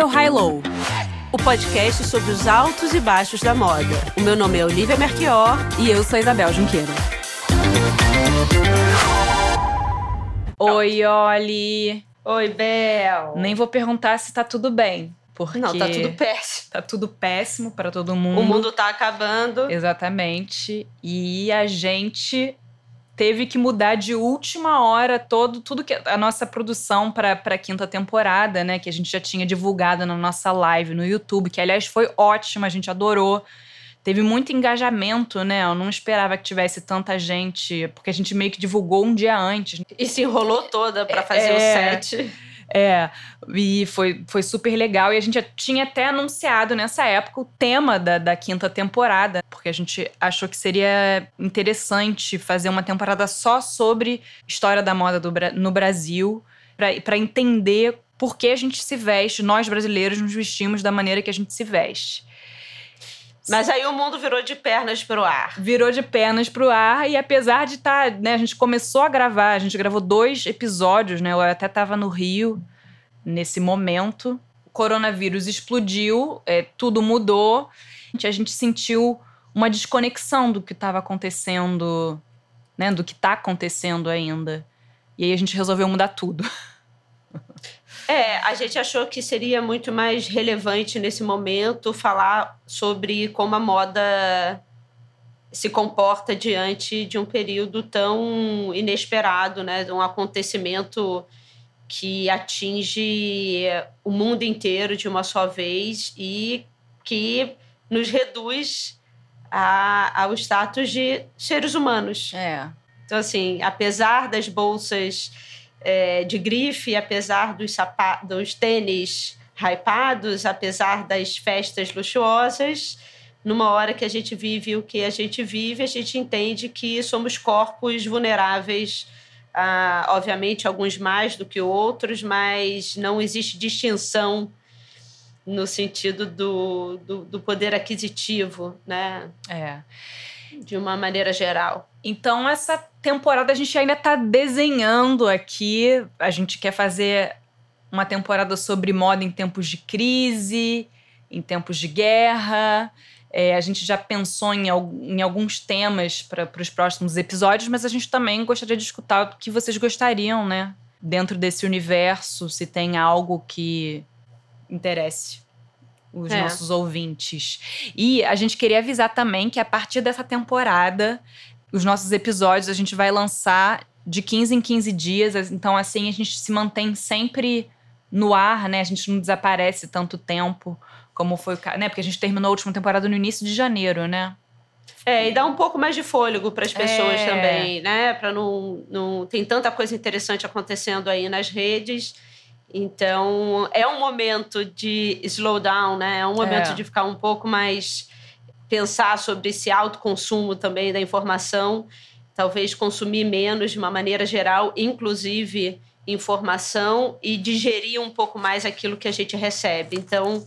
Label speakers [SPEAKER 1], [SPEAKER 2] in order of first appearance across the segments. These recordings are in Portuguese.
[SPEAKER 1] Esse é o High Low, o podcast sobre os altos e baixos da moda. O meu nome é Olivia Merchior
[SPEAKER 2] e eu sou Isabel Junqueira. Oi, Oli.
[SPEAKER 1] Oi, Bel.
[SPEAKER 2] Nem vou perguntar se tá tudo bem. Porque
[SPEAKER 1] Não, tá tudo péssimo.
[SPEAKER 2] Tá tudo péssimo para todo mundo.
[SPEAKER 1] O mundo tá acabando.
[SPEAKER 2] Exatamente. E a gente teve que mudar de última hora todo tudo que a nossa produção para a quinta temporada, né, que a gente já tinha divulgado na nossa live no YouTube, que aliás foi ótima, a gente adorou. Teve muito engajamento, né? Eu não esperava que tivesse tanta gente, porque a gente meio que divulgou um dia antes.
[SPEAKER 1] E se enrolou toda para fazer é, o set.
[SPEAKER 2] É, e foi, foi super legal. E a gente já tinha até anunciado nessa época o tema da, da quinta temporada, porque a gente achou que seria interessante fazer uma temporada só sobre história da moda do, no Brasil, para entender por que a gente se veste, nós brasileiros nos vestimos da maneira que a gente se veste.
[SPEAKER 1] Mas aí o mundo virou de pernas pro ar.
[SPEAKER 2] Virou de pernas pro ar e apesar de estar, tá, né, a gente começou a gravar, a gente gravou dois episódios, né? Eu até estava no Rio nesse momento. O coronavírus explodiu, é, tudo mudou. A gente sentiu uma desconexão do que estava acontecendo, né, do que está acontecendo ainda. E aí a gente resolveu mudar tudo.
[SPEAKER 1] É, a gente achou que seria muito mais relevante nesse momento falar sobre como a moda se comporta diante de um período tão inesperado, né, de um acontecimento que atinge o mundo inteiro de uma só vez e que nos reduz a, ao status de seres humanos.
[SPEAKER 2] É.
[SPEAKER 1] Então, assim, apesar das bolsas é, de grife, apesar dos, sapatos, dos tênis hypados, apesar das festas luxuosas, numa hora que a gente vive o que a gente vive, a gente entende que somos corpos vulneráveis, a, obviamente alguns mais do que outros, mas não existe distinção no sentido do, do, do poder aquisitivo, né?
[SPEAKER 2] É.
[SPEAKER 1] De uma maneira geral.
[SPEAKER 2] Então, essa temporada a gente ainda está desenhando aqui. A gente quer fazer uma temporada sobre moda em tempos de crise, em tempos de guerra. É, a gente já pensou em, em alguns temas para os próximos episódios, mas a gente também gostaria de escutar o que vocês gostariam, né? Dentro desse universo, se tem algo que interesse os é. nossos ouvintes. E a gente queria avisar também que a partir dessa temporada os nossos episódios a gente vai lançar de 15 em 15 dias. Então, assim, a gente se mantém sempre no ar, né? A gente não desaparece tanto tempo como foi o caso, né? Porque a gente terminou a última temporada no início de janeiro, né?
[SPEAKER 1] É, e dá um pouco mais de fôlego para as pessoas é. também, né? Para não, não. Tem tanta coisa interessante acontecendo aí nas redes. Então, é um momento de slowdown, né? É um momento é. de ficar um pouco mais pensar sobre esse autoconsumo também da informação, talvez consumir menos de uma maneira geral, inclusive informação, e digerir um pouco mais aquilo que a gente recebe. Então,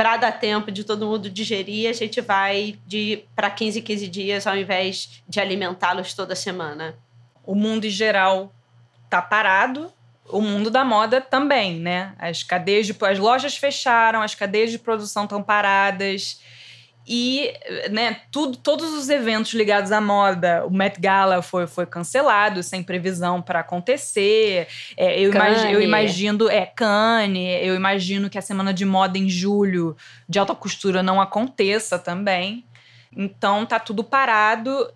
[SPEAKER 1] para dar tempo de todo mundo digerir, a gente vai de para 15, 15 dias ao invés de alimentá-los toda semana.
[SPEAKER 2] O mundo em geral tá parado, o mundo da moda também, né? As cadeias de as lojas fecharam, as cadeias de produção estão paradas. E né, tudo, todos os eventos ligados à moda, o Met Gala foi, foi cancelado, sem previsão para acontecer. É, eu, imagino, eu imagino, é, Cane, eu imagino que a semana de moda em julho de alta costura não aconteça também. Então tá tudo parado.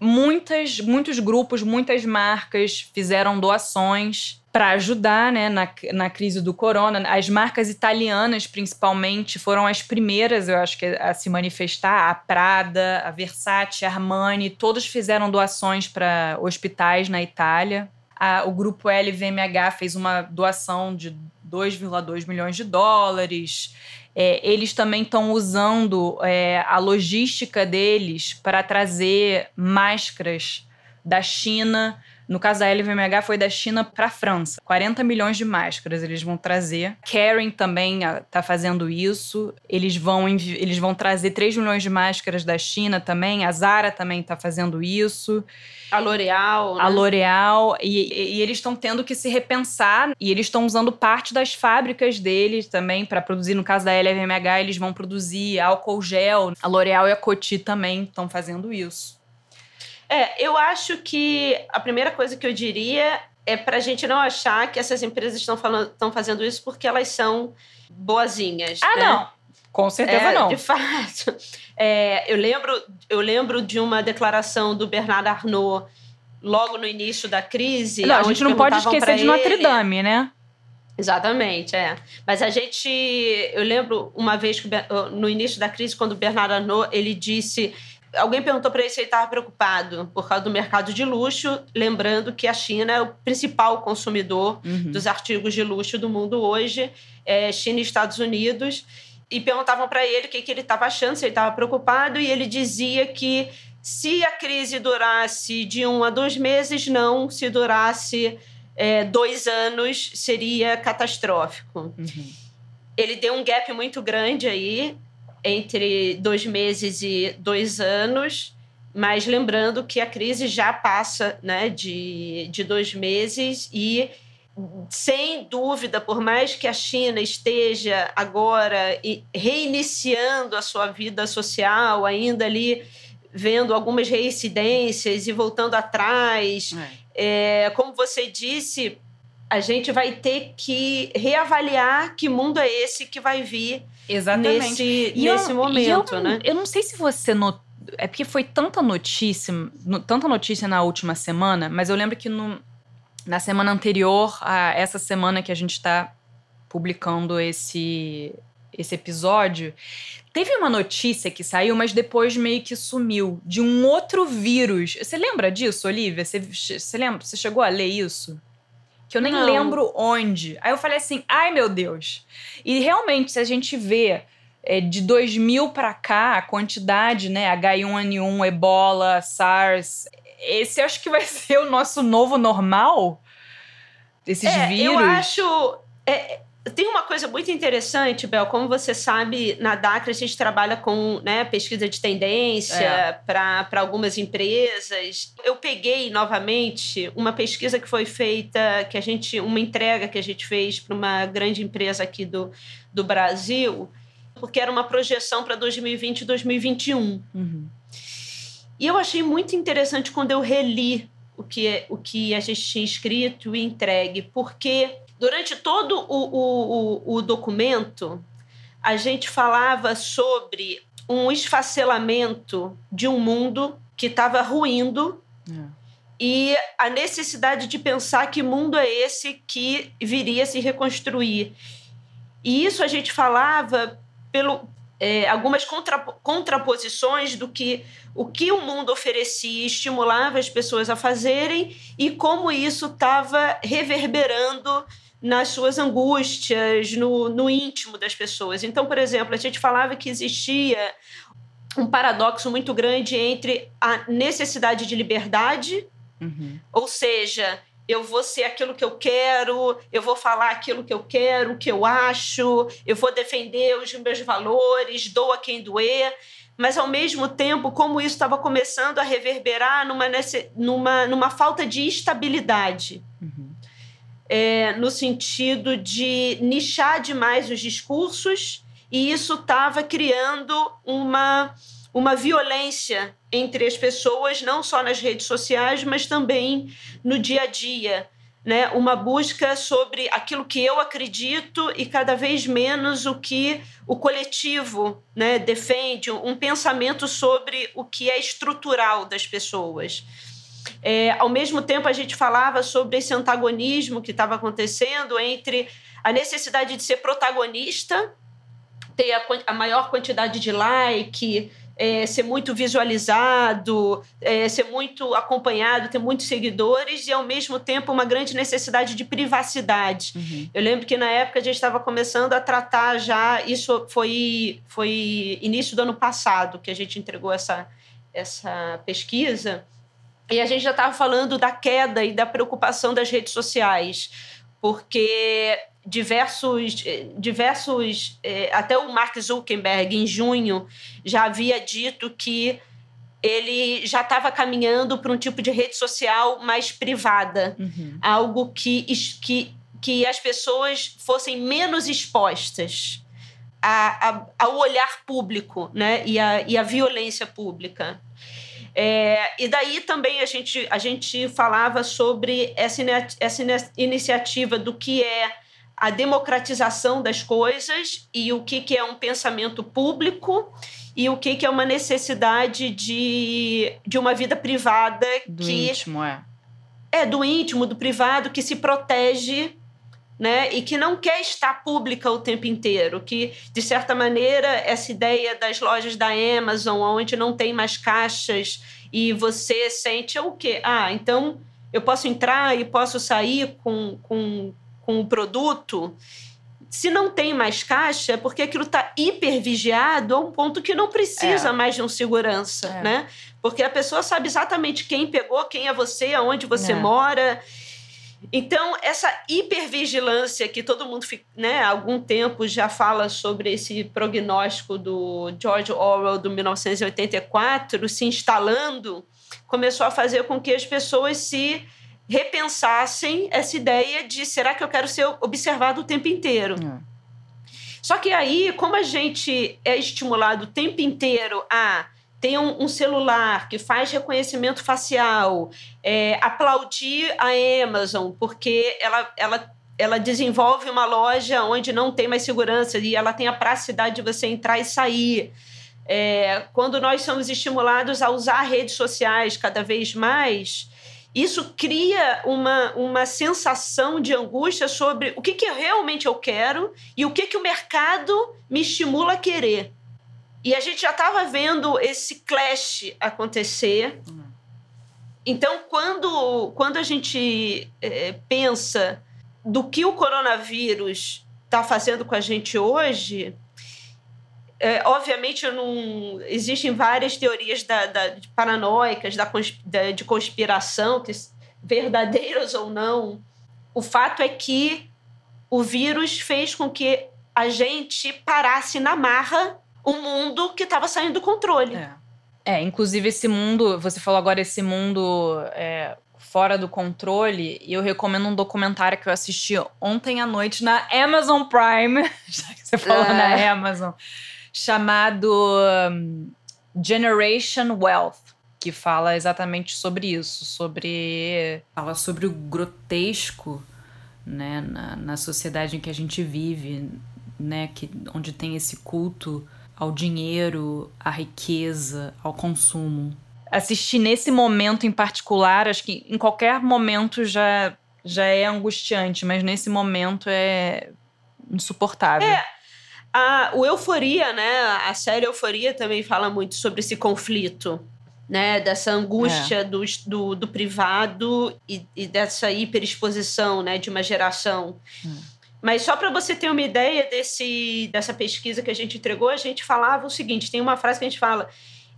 [SPEAKER 2] Muitas, muitos grupos, muitas marcas fizeram doações para ajudar né, na, na crise do corona. As marcas italianas, principalmente, foram as primeiras, eu acho que, a se manifestar. A Prada, a Versace, a Armani, todos fizeram doações para hospitais na Itália. A, o grupo LVMH fez uma doação de 2,2 milhões de dólares. É, eles também estão usando é, a logística deles para trazer máscaras da China no caso da LVMH, foi da China para a França. 40 milhões de máscaras eles vão trazer. Kering também está ah, fazendo isso. Eles vão, eles vão trazer 3 milhões de máscaras da China também. A Zara também está fazendo isso.
[SPEAKER 1] A L'Oréal. Né?
[SPEAKER 2] A L'Oréal. E, e, eles estão tendo que se repensar. E eles estão usando parte das fábricas deles também para produzir. No caso da LVMH, eles vão produzir álcool gel. A L'Oréal e a Coty também estão fazendo isso.
[SPEAKER 1] É, eu acho que a primeira coisa que eu diria é para a gente não achar que essas empresas estão fazendo isso porque elas são boazinhas.
[SPEAKER 2] Ah,
[SPEAKER 1] né?
[SPEAKER 2] não. Com certeza é, não.
[SPEAKER 1] De fato. É, eu, lembro, eu lembro de uma declaração do Bernardo Arnault logo no início da crise.
[SPEAKER 2] Não, a gente não pode esquecer de Notre Dame, né?
[SPEAKER 1] Exatamente, é. Mas a gente, eu lembro uma vez que no início da crise, quando o Bernardo Arnault ele disse Alguém perguntou para ele se ele estava preocupado por causa do mercado de luxo, lembrando que a China é o principal consumidor uhum. dos artigos de luxo do mundo hoje, é China e Estados Unidos. E perguntavam para ele o que, que ele estava achando, se ele estava preocupado, e ele dizia que se a crise durasse de um a dois meses, não. Se durasse é, dois anos, seria catastrófico. Uhum. Ele deu um gap muito grande aí entre dois meses e dois anos, mas lembrando que a crise já passa né, de, de dois meses e sem dúvida, por mais que a China esteja agora reiniciando a sua vida social, ainda ali vendo algumas reincidências e voltando atrás, é. É, como você disse, a gente vai ter que reavaliar que mundo é esse que vai vir
[SPEAKER 2] Exatamente.
[SPEAKER 1] nesse, nesse eu, momento,
[SPEAKER 2] eu,
[SPEAKER 1] né?
[SPEAKER 2] Eu não sei se você notou. É porque foi tanta notícia, tanta notícia na última semana, mas eu lembro que no, na semana anterior a essa semana que a gente está publicando esse, esse episódio, teve uma notícia que saiu, mas depois meio que sumiu, de um outro vírus. Você lembra disso, Olivia? Você, você lembra? Você chegou a ler isso? Que eu nem Não. lembro onde. Aí eu falei assim, ai meu Deus. E realmente, se a gente vê é, de 2000 para cá, a quantidade, né, H1N1, Ebola, SARS, esse acho que vai ser o nosso novo normal? Esses
[SPEAKER 1] é,
[SPEAKER 2] vírus.
[SPEAKER 1] Eu acho. É, tem uma coisa muito interessante, Bel. Como você sabe, na DACRA a gente trabalha com né, pesquisa de tendência é. para algumas empresas. Eu peguei novamente uma pesquisa que foi feita, que a gente, uma entrega que a gente fez para uma grande empresa aqui do, do Brasil, porque era uma projeção para 2020 e 2021. Uhum. E eu achei muito interessante quando eu reli o que, o que a gente tinha escrito e entregue, porque Durante todo o, o, o documento, a gente falava sobre um esfacelamento de um mundo que estava ruindo é. e a necessidade de pensar que mundo é esse que viria a se reconstruir. E isso a gente falava pelo é, algumas contra, contraposições do que o que o mundo oferecia estimulava as pessoas a fazerem e como isso estava reverberando nas suas angústias, no, no íntimo das pessoas. Então, por exemplo, a gente falava que existia um paradoxo muito grande entre a necessidade de liberdade, uhum. ou seja, eu vou ser aquilo que eu quero, eu vou falar aquilo que eu quero, o que eu acho, eu vou defender os meus valores, dou a quem doer, mas ao mesmo tempo, como isso estava começando a reverberar numa, numa, numa falta de estabilidade. Uhum é, no sentido de nichar demais os discursos, e isso estava criando uma, uma violência entre as pessoas, não só nas redes sociais, mas também no dia a dia. Né? Uma busca sobre aquilo que eu acredito e cada vez menos o que o coletivo né, defende, um pensamento sobre o que é estrutural das pessoas. É, ao mesmo tempo, a gente falava sobre esse antagonismo que estava acontecendo entre a necessidade de ser protagonista, ter a, a maior quantidade de like, é, ser muito visualizado, é, ser muito acompanhado, ter muitos seguidores e, ao mesmo tempo, uma grande necessidade de privacidade. Uhum. Eu lembro que, na época, a gente estava começando a tratar já... Isso foi, foi início do ano passado que a gente entregou essa, essa pesquisa E a gente já estava falando da queda e da preocupação das redes sociais, porque diversos, diversos eh, até o Mark Zuckerberg em junho já havia dito que ele já estava caminhando para um tipo de rede social mais privada, uhum. algo que, que, que as pessoas fossem menos expostas a, a, ao olhar público né? e, a, e a violência pública. É, e daí também a gente, a gente falava sobre essa, essa iniciativa do que é a democratização das coisas e o que, que é um pensamento público e o que, que é uma necessidade de, de uma vida privada
[SPEAKER 2] do
[SPEAKER 1] que
[SPEAKER 2] íntimo, é.
[SPEAKER 1] É, do íntimo, do privado, que se protege né? E que não quer estar pública o tempo inteiro, que de certa maneira essa ideia das lojas da Amazon, onde não tem mais caixas e você sente o quê? Ah, então eu posso entrar e posso sair com, com, com o produto. Se não tem mais caixa, é porque aquilo está hiper vigiado a um ponto que não precisa é. mais de um segurança, é. né? Porque a pessoa sabe exatamente quem pegou, quem é você, aonde você é. mora. Então, essa hipervigilância que todo mundo né, há algum tempo já fala sobre esse prognóstico do George Orwell do 1984 se instalando, começou a fazer com que as pessoas se repensassem essa ideia de será que eu quero ser observado o tempo inteiro? É. Só que aí, como a gente é estimulado o tempo inteiro a tem um, um, celular que faz reconhecimento facial, é, aplaudir a Amazon, porque ela, ela, ela desenvolve uma loja onde não tem mais segurança e ela tem a praticidade de você entrar e sair. É, quando nós somos estimulados a usar redes sociais cada vez mais, isso cria uma, uma sensação de angústia sobre o que, que realmente eu quero e o que, que o mercado me estimula a querer. E a gente já estava vendo esse clash acontecer. Então, quando, quando a gente é, pensa do que o coronavírus está fazendo com a gente hoje, é, obviamente não existem várias teorias da, da, de paranoicas da, da, de conspiração, que, verdadeiras ou não. O fato é que o vírus fez com que a gente parasse na marra um mundo que estava saindo do controle.
[SPEAKER 2] É. é. inclusive esse mundo, você falou agora esse mundo é, fora do controle, e eu recomendo um documentário que eu assisti ontem à noite na Amazon Prime, já que você falou é. na Amazon, chamado um, Generation Wealth que fala exatamente sobre isso, sobre fala sobre o grotesco, né, na, na sociedade em que a gente vive, né, que onde tem esse culto ao dinheiro, à riqueza, ao consumo. Assistir nesse momento em particular, acho que em qualquer momento já, já é angustiante, mas nesse momento é insuportável.
[SPEAKER 1] É. A, o Euforia, né? A série Euforia também fala muito sobre esse conflito, né? Dessa angústia é. do, do, do, privado e, e, dessa hiperexposição, né? De uma geração. Hum. Mas só para você ter uma ideia desse, dessa pesquisa que a gente entregou, a gente falava o seguinte: tem uma frase que a gente fala.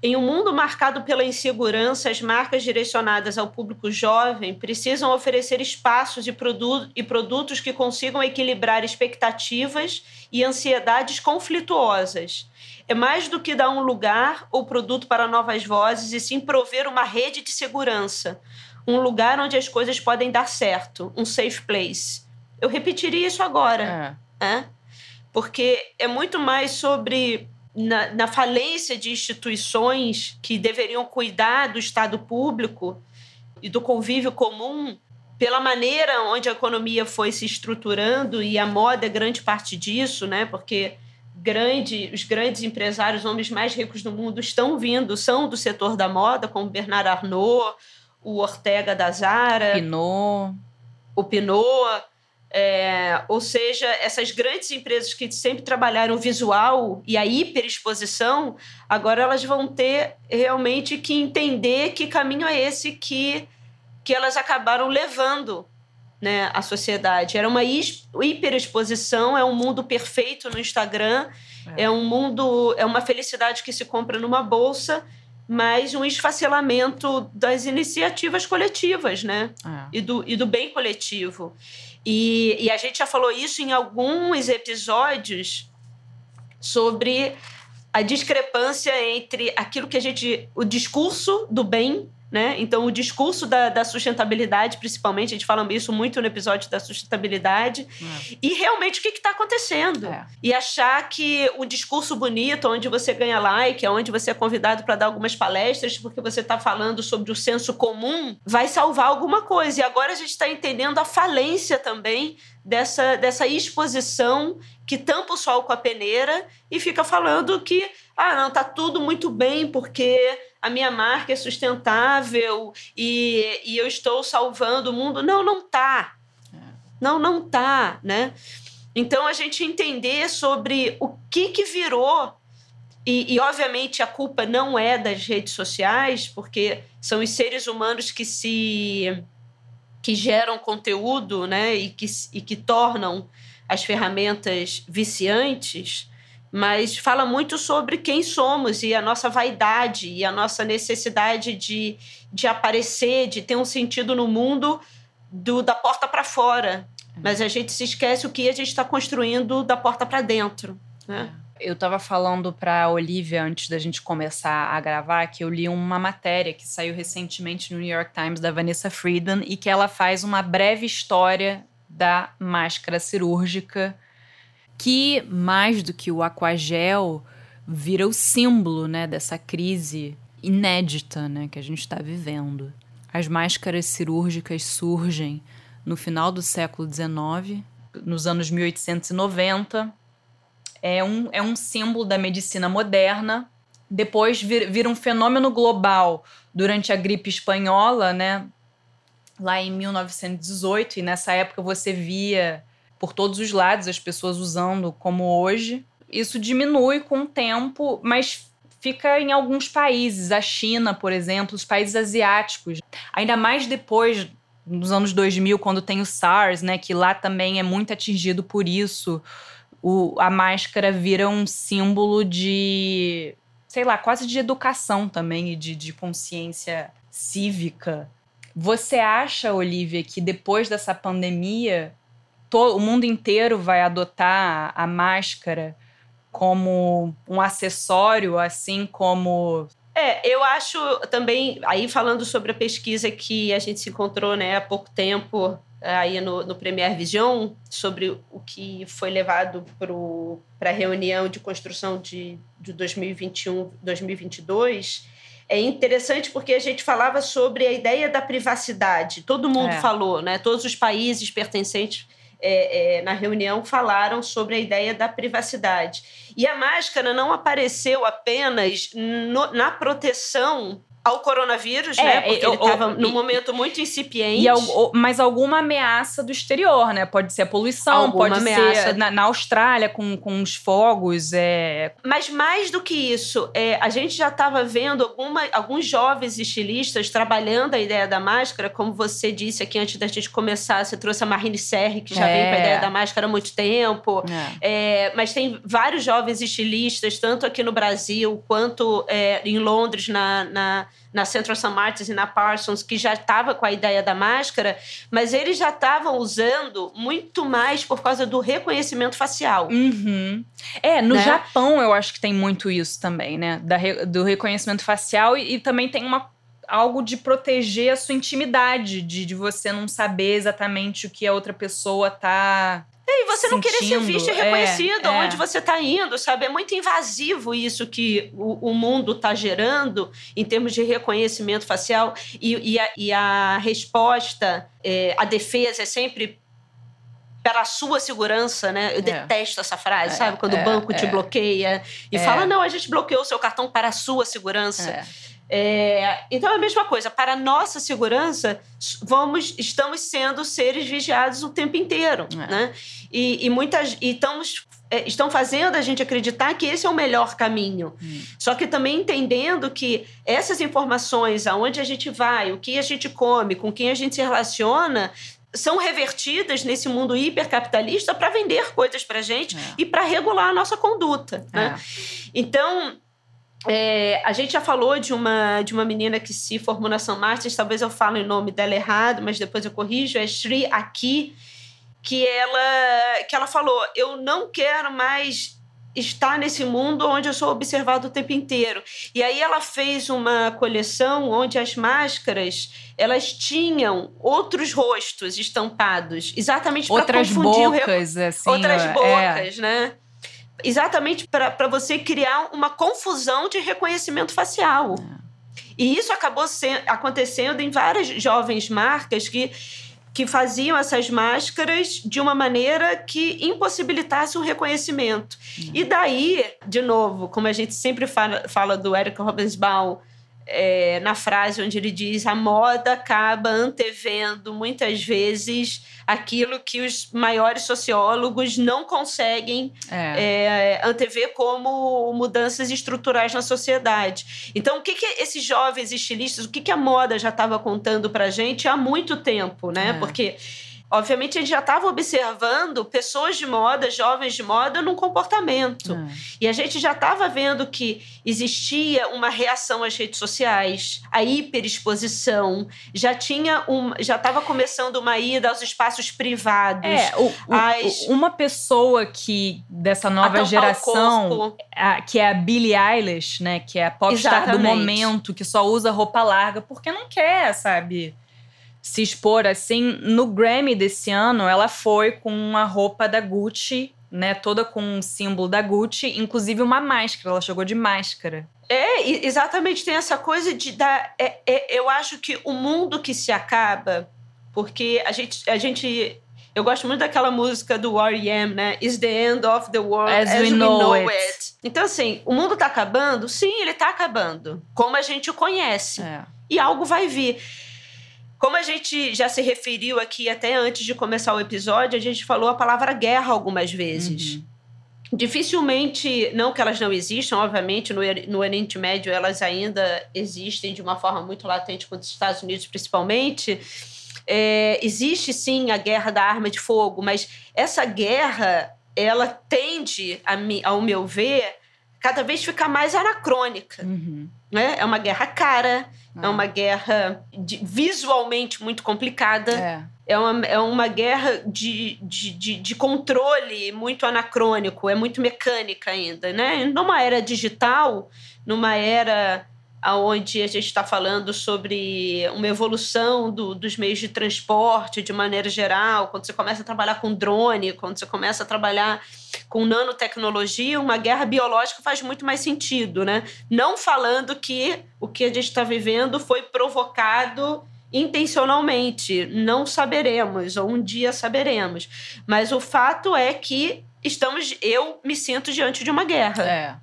[SPEAKER 1] Em um mundo marcado pela insegurança, as marcas direcionadas ao público jovem precisam oferecer espaços e, produ e produtos que consigam equilibrar expectativas e ansiedades conflituosas. É mais do que dar um lugar ou produto para novas vozes, e sim prover uma rede de segurança, um lugar onde as coisas podem dar certo, um safe place eu repetiria isso agora. É. Né? Porque é muito mais sobre na, na, falência de instituições que deveriam cuidar do Estado público e do convívio comum, pela maneira onde a economia foi se estruturando, e a moda é grande parte disso, né? porque grande, os grandes empresários, homens mais ricos do mundo, estão vindo, são do setor da moda, como Bernard Arnault, o Ortega da Zara.
[SPEAKER 2] Pinot.
[SPEAKER 1] O Pinot. É, ou seja, essas grandes empresas que sempre trabalharam visual e a hiperexposição, agora elas vão ter realmente que entender que caminho é esse que, que elas acabaram levando né, a sociedade. Era uma hiperexposição, é um mundo perfeito no Instagram, é. é um mundo, é uma felicidade que se compra numa bolsa, mas um esfacelamento das iniciativas coletivas, né? É. E, do, e do bem coletivo. E, e a gente já falou isso em alguns episódios sobre a discrepância entre aquilo que a gente. o discurso do bem né? Então, o discurso da, da, sustentabilidade, principalmente, a gente fala isso muito no episódio da sustentabilidade, é. e realmente o que está acontecendo. É. E achar que um discurso bonito, onde você ganha like, onde você é convidado para dar algumas palestras, porque você está falando sobre o senso comum, vai salvar alguma coisa. E agora a gente está entendendo a falência também dessa, dessa exposição que tampa o sol com a peneira e fica falando que, ah, não, tá tudo muito bem, porque a minha marca é sustentável e, e eu estou salvando o mundo. Não, não tá. É. Não, não tá, né? Então a gente entender sobre o que que virou e, e, obviamente a culpa não é das redes sociais, porque são os seres humanos que se que geram conteúdo, né, e que, e que tornam as ferramentas viciantes mas fala muito sobre quem somos e a nossa vaidade e a nossa necessidade de, de aparecer, de ter um sentido no mundo do, da porta para fora. É. Mas a gente se esquece o que a gente está construindo da porta para dentro. Né?
[SPEAKER 2] Eu estava falando para a Olivia antes da gente começar a gravar que eu li uma matéria que saiu recentemente no New York Times da Vanessa Frieden e que ela faz uma breve história da máscara cirúrgica que mais do que o aquagel vira o símbolo né, dessa crise inédita né, que a gente está vivendo. As máscaras cirúrgicas surgem no final do século XIX, nos anos 1890. É um, é um símbolo da medicina moderna. Depois vira, vira um fenômeno global durante a gripe espanhola, né? Lá em 1918, e nessa época você via por todos os lados, as pessoas usando como hoje. Isso diminui com o tempo, mas fica em alguns países, a China, por exemplo, os países asiáticos. Ainda mais depois dos anos 2000, quando tem o SARS, né, que lá também é muito atingido por isso. O, a máscara vira um símbolo de, sei lá, quase de educação também e de, de consciência cívica. Você acha, Olivia, que depois dessa pandemia to, o mundo inteiro vai adotar a máscara como um acessório, assim como
[SPEAKER 1] é, eu acho também, aí falando sobre a pesquisa que a gente se encontrou né, há pouco tempo aí no, no Premier Vision, sobre o que foi levado para a reunião de construção de, de 2021, 2022, é interessante porque a gente falava sobre a ideia da privacidade. Todo mundo é. falou, né? Todos os países pertencentes é, é, na reunião falaram sobre a ideia da privacidade. E a máscara não apareceu apenas no, na proteção ao coronavírus, é, né? Porque ele estava num momento muito incipiente.
[SPEAKER 2] E, mas alguma ameaça do exterior, né? Pode ser a poluição, alguma pode ameaça. ser na, na, Austrália com, com os fogos. É...
[SPEAKER 1] Mas mais do que isso, é, a gente já estava vendo alguma, alguns jovens estilistas trabalhando a ideia da máscara, como você disse aqui antes da gente começar, você trouxe a Marine Serre, que já é. vem com a ideia da máscara há muito tempo. É. é. mas tem vários jovens estilistas, tanto aqui no Brasil quanto é, em Londres, na, na na Central St. Martins e na Parsons, que já estava com a ideia da máscara, mas eles já estavam usando muito mais por causa do reconhecimento facial.
[SPEAKER 2] Uhum. É, no né? Japão eu acho que tem muito isso também, né? Da, do reconhecimento facial e, e também tem uma algo de proteger a sua intimidade, de, de você não saber exatamente o que a outra pessoa tá
[SPEAKER 1] e você não querer ser visto e reconhecido é, onde é. você está indo, sabe? É muito invasivo isso que o, o mundo está gerando em termos de reconhecimento facial. E, e, a, e a, resposta, é, a defesa é sempre para a sua segurança, né? Eu é. detesto essa frase, é, sabe? Quando o é, banco te bloqueia e fala: não, a gente bloqueou o seu cartão para a sua segurança. É, então é a mesma coisa. Para a nossa segurança, vamos, estamos sendo seres vigiados o tempo inteiro, é. né? E, e muitas, e estamos é, estão fazendo a gente acreditar que esse é o melhor caminho. Hum. Só que também entendendo que essas informações, aonde a gente vai, o que a gente come, com quem a gente se relaciona, são revertidas nesse mundo hipercapitalista para vender coisas para gente é. e para regular a nossa conduta. Né? É. Então É, a gente já falou de uma, de uma menina que se formou na São Martins, talvez eu fale o nome dela errado, mas depois eu corrijo, é Shri Aki, que ela, que ela falou: Eu não quero mais estar nesse mundo onde eu sou observado o tempo inteiro. E aí ela fez uma coleção onde as máscaras elas tinham outros rostos estampados, exatamente para confundir
[SPEAKER 2] bocas, o... assim,
[SPEAKER 1] outras é. bocas, é. né? Exatamente para você criar uma confusão de reconhecimento facial. É. E isso acabou acontecendo em várias jovens marcas que, que faziam essas máscaras de uma maneira que impossibilitasse o reconhecimento. É. E daí, de novo, como a gente sempre fala, fala do Eric Robensbaum, é, na frase onde ele diz a moda acaba antevendo muitas vezes aquilo que os maiores sociólogos não conseguem é. É, antever como mudanças estruturais na sociedade. Então, o que, que esses jovens estilistas, o que, que a moda já estava contando para gente há muito tempo, né? É. Porque Obviamente, a gente já estava observando pessoas de moda, jovens de moda, num comportamento. É. E a gente já estava vendo que existia uma reação às redes sociais, a hiperexposição, já tinha um, já estava começando uma ida aos espaços privados.
[SPEAKER 2] É, o, às... uma pessoa que dessa nova geração, a, que é a Billie Eilish, né, que é a popstar do momento, que só usa roupa larga porque não quer, sabe? Se expor assim. No Grammy desse ano, ela foi com uma roupa da Gucci, né? Toda com um símbolo da Gucci, inclusive uma máscara. Ela chegou de máscara.
[SPEAKER 1] É, exatamente. Tem essa coisa de dar. É, é, eu acho que o mundo que se acaba, porque a gente. A gente eu gosto muito daquela música do R.E.M., né? Is the end of the world
[SPEAKER 2] as, as we, know, we know it. it.
[SPEAKER 1] Então, assim, o mundo tá acabando? Sim, ele tá acabando. Como a gente o conhece. É. E algo vai vir. Como a gente já se referiu aqui até antes de começar o episódio, a gente falou a palavra guerra algumas vezes. Uhum. Dificilmente, não que elas não existam, obviamente, no, no Oriente Médio elas ainda existem de uma forma muito latente com os Estados Unidos, principalmente. É, existe sim a guerra da arma de fogo, mas essa guerra ela tende, a, ao meu ver, cada vez ficar mais anacrônica. Uhum. Né? É uma guerra cara, é uma guerra de, visualmente muito complicada. É. É uma, é uma guerra de, de, de, de, controle muito anacrônico, é muito mecânica ainda, né? Numa era digital, numa era onde a gente está falando sobre uma evolução do, dos meios de transporte de maneira geral, quando você começa a trabalhar com drone, quando você começa a trabalhar com nanotecnologia, uma guerra biológica faz muito mais sentido, né? Não falando que o que a gente está vivendo foi provocado intencionalmente, não saberemos, ou um dia saberemos. Mas o fato é que estamos, eu me sinto diante de uma guerra.
[SPEAKER 2] É.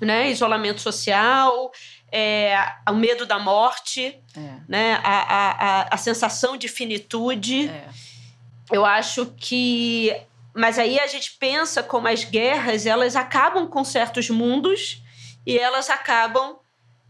[SPEAKER 1] Né? Isolamento social, é, o medo da morte, é. né? A, a, a, sensação de finitude. É. Eu acho que. Mas aí a gente pensa como as guerras elas acabam com certos mundos e elas acabam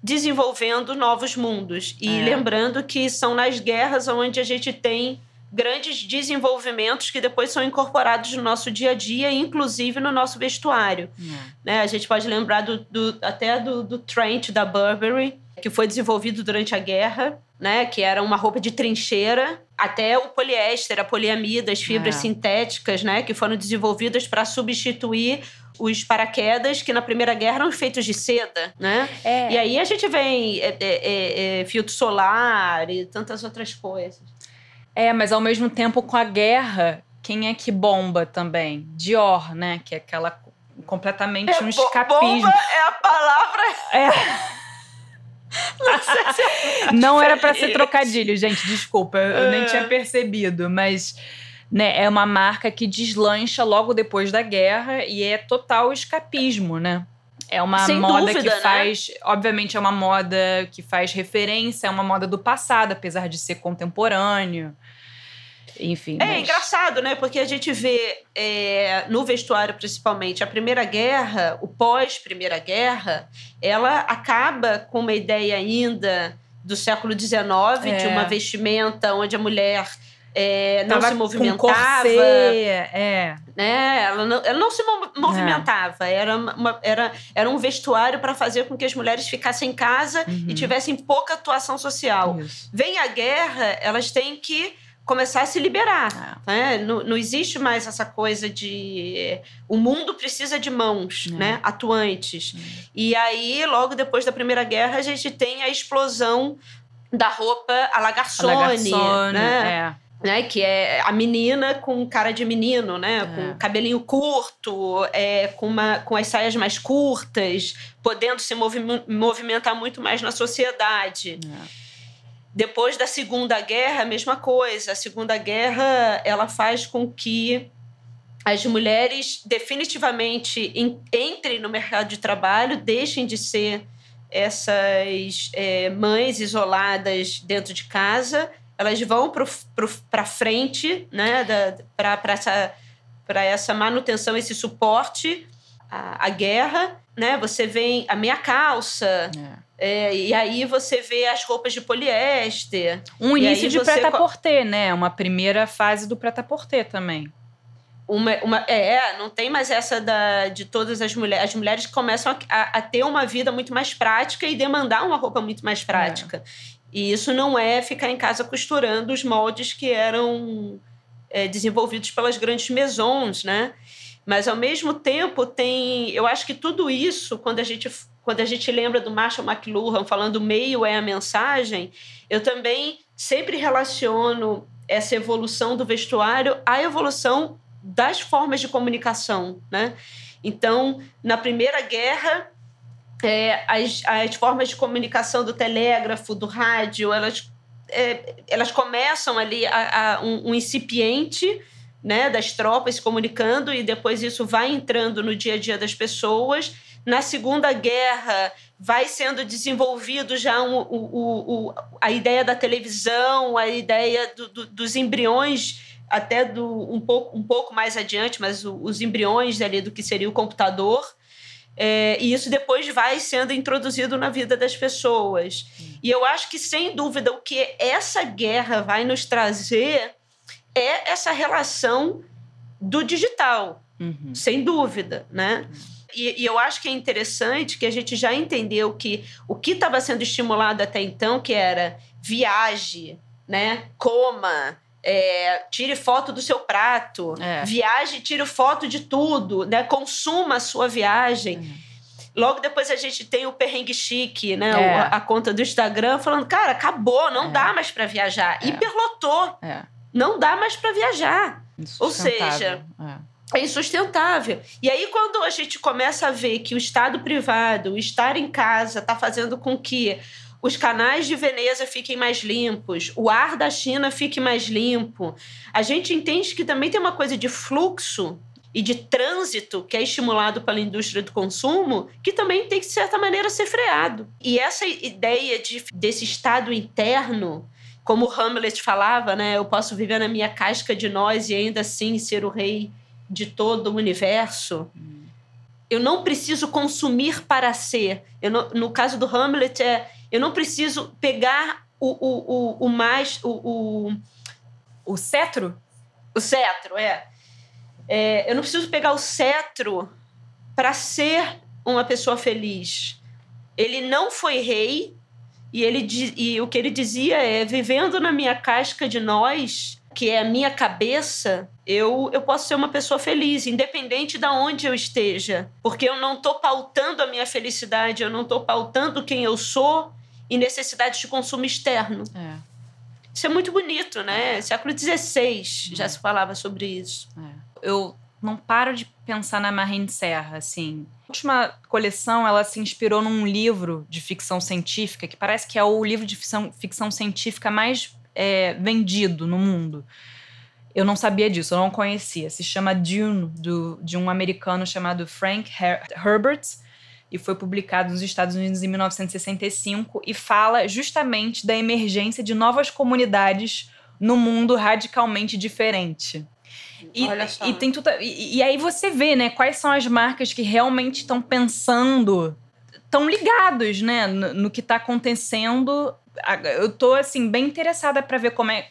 [SPEAKER 1] desenvolvendo novos mundos. E é. lembrando que são nas guerras onde a gente tem grandes desenvolvimentos que depois são incorporados no nosso dia a dia, inclusive no nosso vestuário. Uhum. Né? A gente pode lembrar do, do até do, do Trent da Burberry, que foi desenvolvido durante a guerra, né? que era uma roupa de trincheira, até o poliéster, a poliamida, as fibras é. sintéticas, né? que foram desenvolvidas para substituir os paraquedas que na Primeira Guerra eram feitos de seda, né? É. E aí a gente vem é, é, é, é filtro solar e tantas outras coisas.
[SPEAKER 2] É, mas ao mesmo tempo com a guerra, quem é que bomba também? Dior, né? Que é aquela completamente é, um escapismo.
[SPEAKER 1] Bomba é a palavra.
[SPEAKER 2] É. Não, se é Não era para ser trocadilho, gente. Desculpa, eu nem tinha é. percebido, mas né, é uma marca que deslancha logo depois da guerra e é total escapismo, né? É uma Sem moda dúvida, que né? faz. Né? Obviamente, é uma moda que faz referência, é uma moda do passado, apesar de ser contemporâneo. Enfim.
[SPEAKER 1] É mas... engraçado, né? Porque a gente vê é, no vestuário, principalmente, a Primeira Guerra, o pós-Primeira Guerra, ela acaba com uma ideia ainda do século XIX, é. de uma vestimenta onde a mulher é, não
[SPEAKER 2] Tava
[SPEAKER 1] se movimentava.
[SPEAKER 2] Corset, é.
[SPEAKER 1] Né? Ela, não, ela não se movimentava. É. Era, uma, era, era um vestuário para fazer com que as mulheres ficassem em casa uhum. e tivessem pouca atuação social. Isso. Vem a guerra, elas têm que começar a se liberar. É. Né? Não, não, existe mais essa coisa de. O mundo precisa de mãos é. né? atuantes. É. E aí, logo depois da Primeira Guerra, a gente tem a explosão da roupa à la garçone, né? É. Né, que é a menina com cara de menino, né? É. Com cabelinho curto, é, com, uma, com as saias mais curtas, podendo se movimentar muito mais na sociedade. É. Depois da Segunda Guerra, a mesma coisa. A Segunda Guerra ela faz com que as mulheres definitivamente entrem no mercado de trabalho, deixem de ser essas é, mães isoladas dentro de casa, elas vão para frente, né, para essa, essa manutenção, esse suporte à, à guerra. Né? Você vê a meia calça. É é, e aí você vê as roupas de poliéster.
[SPEAKER 2] Um início de você... preta-porter, né? Uma primeira fase do preta-porter também.
[SPEAKER 1] Uma, uma, é, não tem mais essa da, de todas as mulheres. As mulheres começam a, a, ter uma vida muito mais prática e demandar uma roupa muito mais prática. É. E isso não é ficar em casa costurando os moldes que eram é, desenvolvidos pelas grandes maisons, né? Mas ao mesmo tempo tem, eu acho que tudo isso, quando a gente quando a gente lembra do Marshall McLuhan falando o meio é a mensagem, eu também sempre relaciono essa evolução do vestuário à evolução das formas de comunicação, né? Então, na Primeira Guerra, é, as, as formas de comunicação do telégrafo, do rádio, elas, é, elas começam ali a, a um, um incipiente né, das tropas se comunicando e depois isso vai entrando no dia a dia das pessoas na Segunda Guerra vai sendo desenvolvido já um, o, o, a ideia da televisão, a ideia do, do, dos embriões, até do, um, pouco, um pouco mais adiante, mas o, os embriões ali do que seria o computador. É, e isso depois vai sendo introduzido na vida das pessoas. E eu acho que, sem dúvida, o que essa guerra vai nos trazer é essa relação do digital, uhum. sem dúvida, né? Uhum e, e, eu acho que é interessante que a gente já entendeu que o que estava sendo estimulado até então, que era viaje, né? Coma, é, tire foto do seu prato, é. viaje, tire foto de tudo, né? Consuma a sua viagem. É. Logo depois a gente tem o perrengue chique, né? É. A, a, conta do Instagram falando, cara, acabou, não é. dá mais para viajar. É. Hiperlotou. É. Não dá mais para viajar. Ou seja, é insustentável. E aí, quando a gente começa a ver que o Estado privado, o estar em casa, está fazendo com que os canais de Veneza fiquem mais limpos, o ar da China fique mais limpo, a gente entende que também tem uma coisa de fluxo e de trânsito que é estimulado pela indústria do consumo, que também tem que, de certa maneira, ser freado. E essa ideia de, desse estado interno, como Hamlet falava, né? Eu posso viver na minha casca de nós e ainda assim ser o rei de todo o universo. Eu não preciso consumir para ser. Não, no caso do Hamlet, é, eu não preciso pegar o, o, o, o mais. O, o,
[SPEAKER 2] o cetro?
[SPEAKER 1] O cetro, é. é. Eu não preciso pegar o cetro para ser uma pessoa feliz. Ele não foi rei, e, ele, e o que ele dizia é: vivendo na minha casca de nós, que é a minha cabeça, eu, eu posso ser uma pessoa feliz, independente de onde eu esteja. Porque eu não estou pautando a minha felicidade, eu não estou pautando quem eu sou em necessidades de consumo externo. É. Isso é muito bonito, né? Século XVI já se falava sobre isso.
[SPEAKER 2] É. Eu não paro de pensar na Marine Serra, assim. A última coleção, ela se inspirou num livro de ficção científica, que parece que é o livro de ficção, ficção científica mais é, vendido no mundo. Eu não sabia disso, eu não conhecia. Se chama Dune, do, de um americano chamado Frank Her Herbert, e foi publicado nos Estados Unidos em 1965 e fala justamente da emergência de novas comunidades no mundo radicalmente diferente. E, e tem tudo, e, e, aí você vê, né, quais são as marcas que realmente estão pensando, estão ligados, né, no, no que está acontecendo eu tô assim bem interessada para ver como é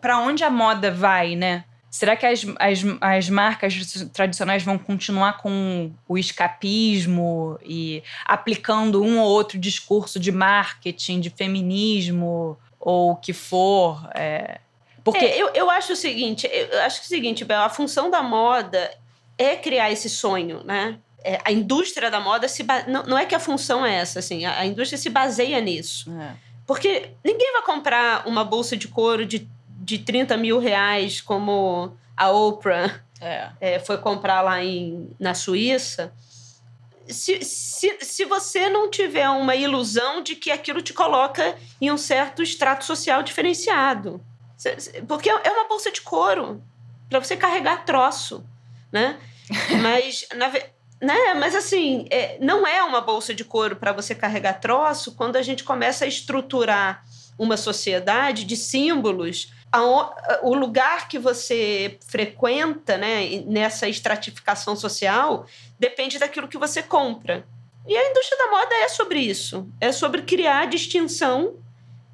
[SPEAKER 2] para onde a moda vai, né? Será que as, as, as marcas tradicionais vão continuar com o escapismo e aplicando um ou outro discurso de marketing, de feminismo, ou o que for? É...
[SPEAKER 1] Porque é, eu, eu acho o seguinte, eu acho que é o seguinte, Bel, a função da moda é criar esse sonho, né? É, a indústria da moda se não, não é que a função é essa, assim, a, a indústria se baseia nisso. É. Porque ninguém vai comprar uma bolsa de couro de de 30 mil reais, como a Oprah é. É, foi comprar lá em, na Suíça, se, se, se você não tiver uma ilusão de que aquilo te coloca em um certo extrato social diferenciado. Porque é uma bolsa de couro para você carregar troço, né? Mas, na, né? Mas assim, é, não é uma bolsa de couro para você carregar troço quando a gente começa a estruturar uma sociedade de símbolos o lugar que você frequenta, né, nessa estratificação social, depende daquilo que você compra. E a indústria da moda é sobre isso. É sobre criar distinção,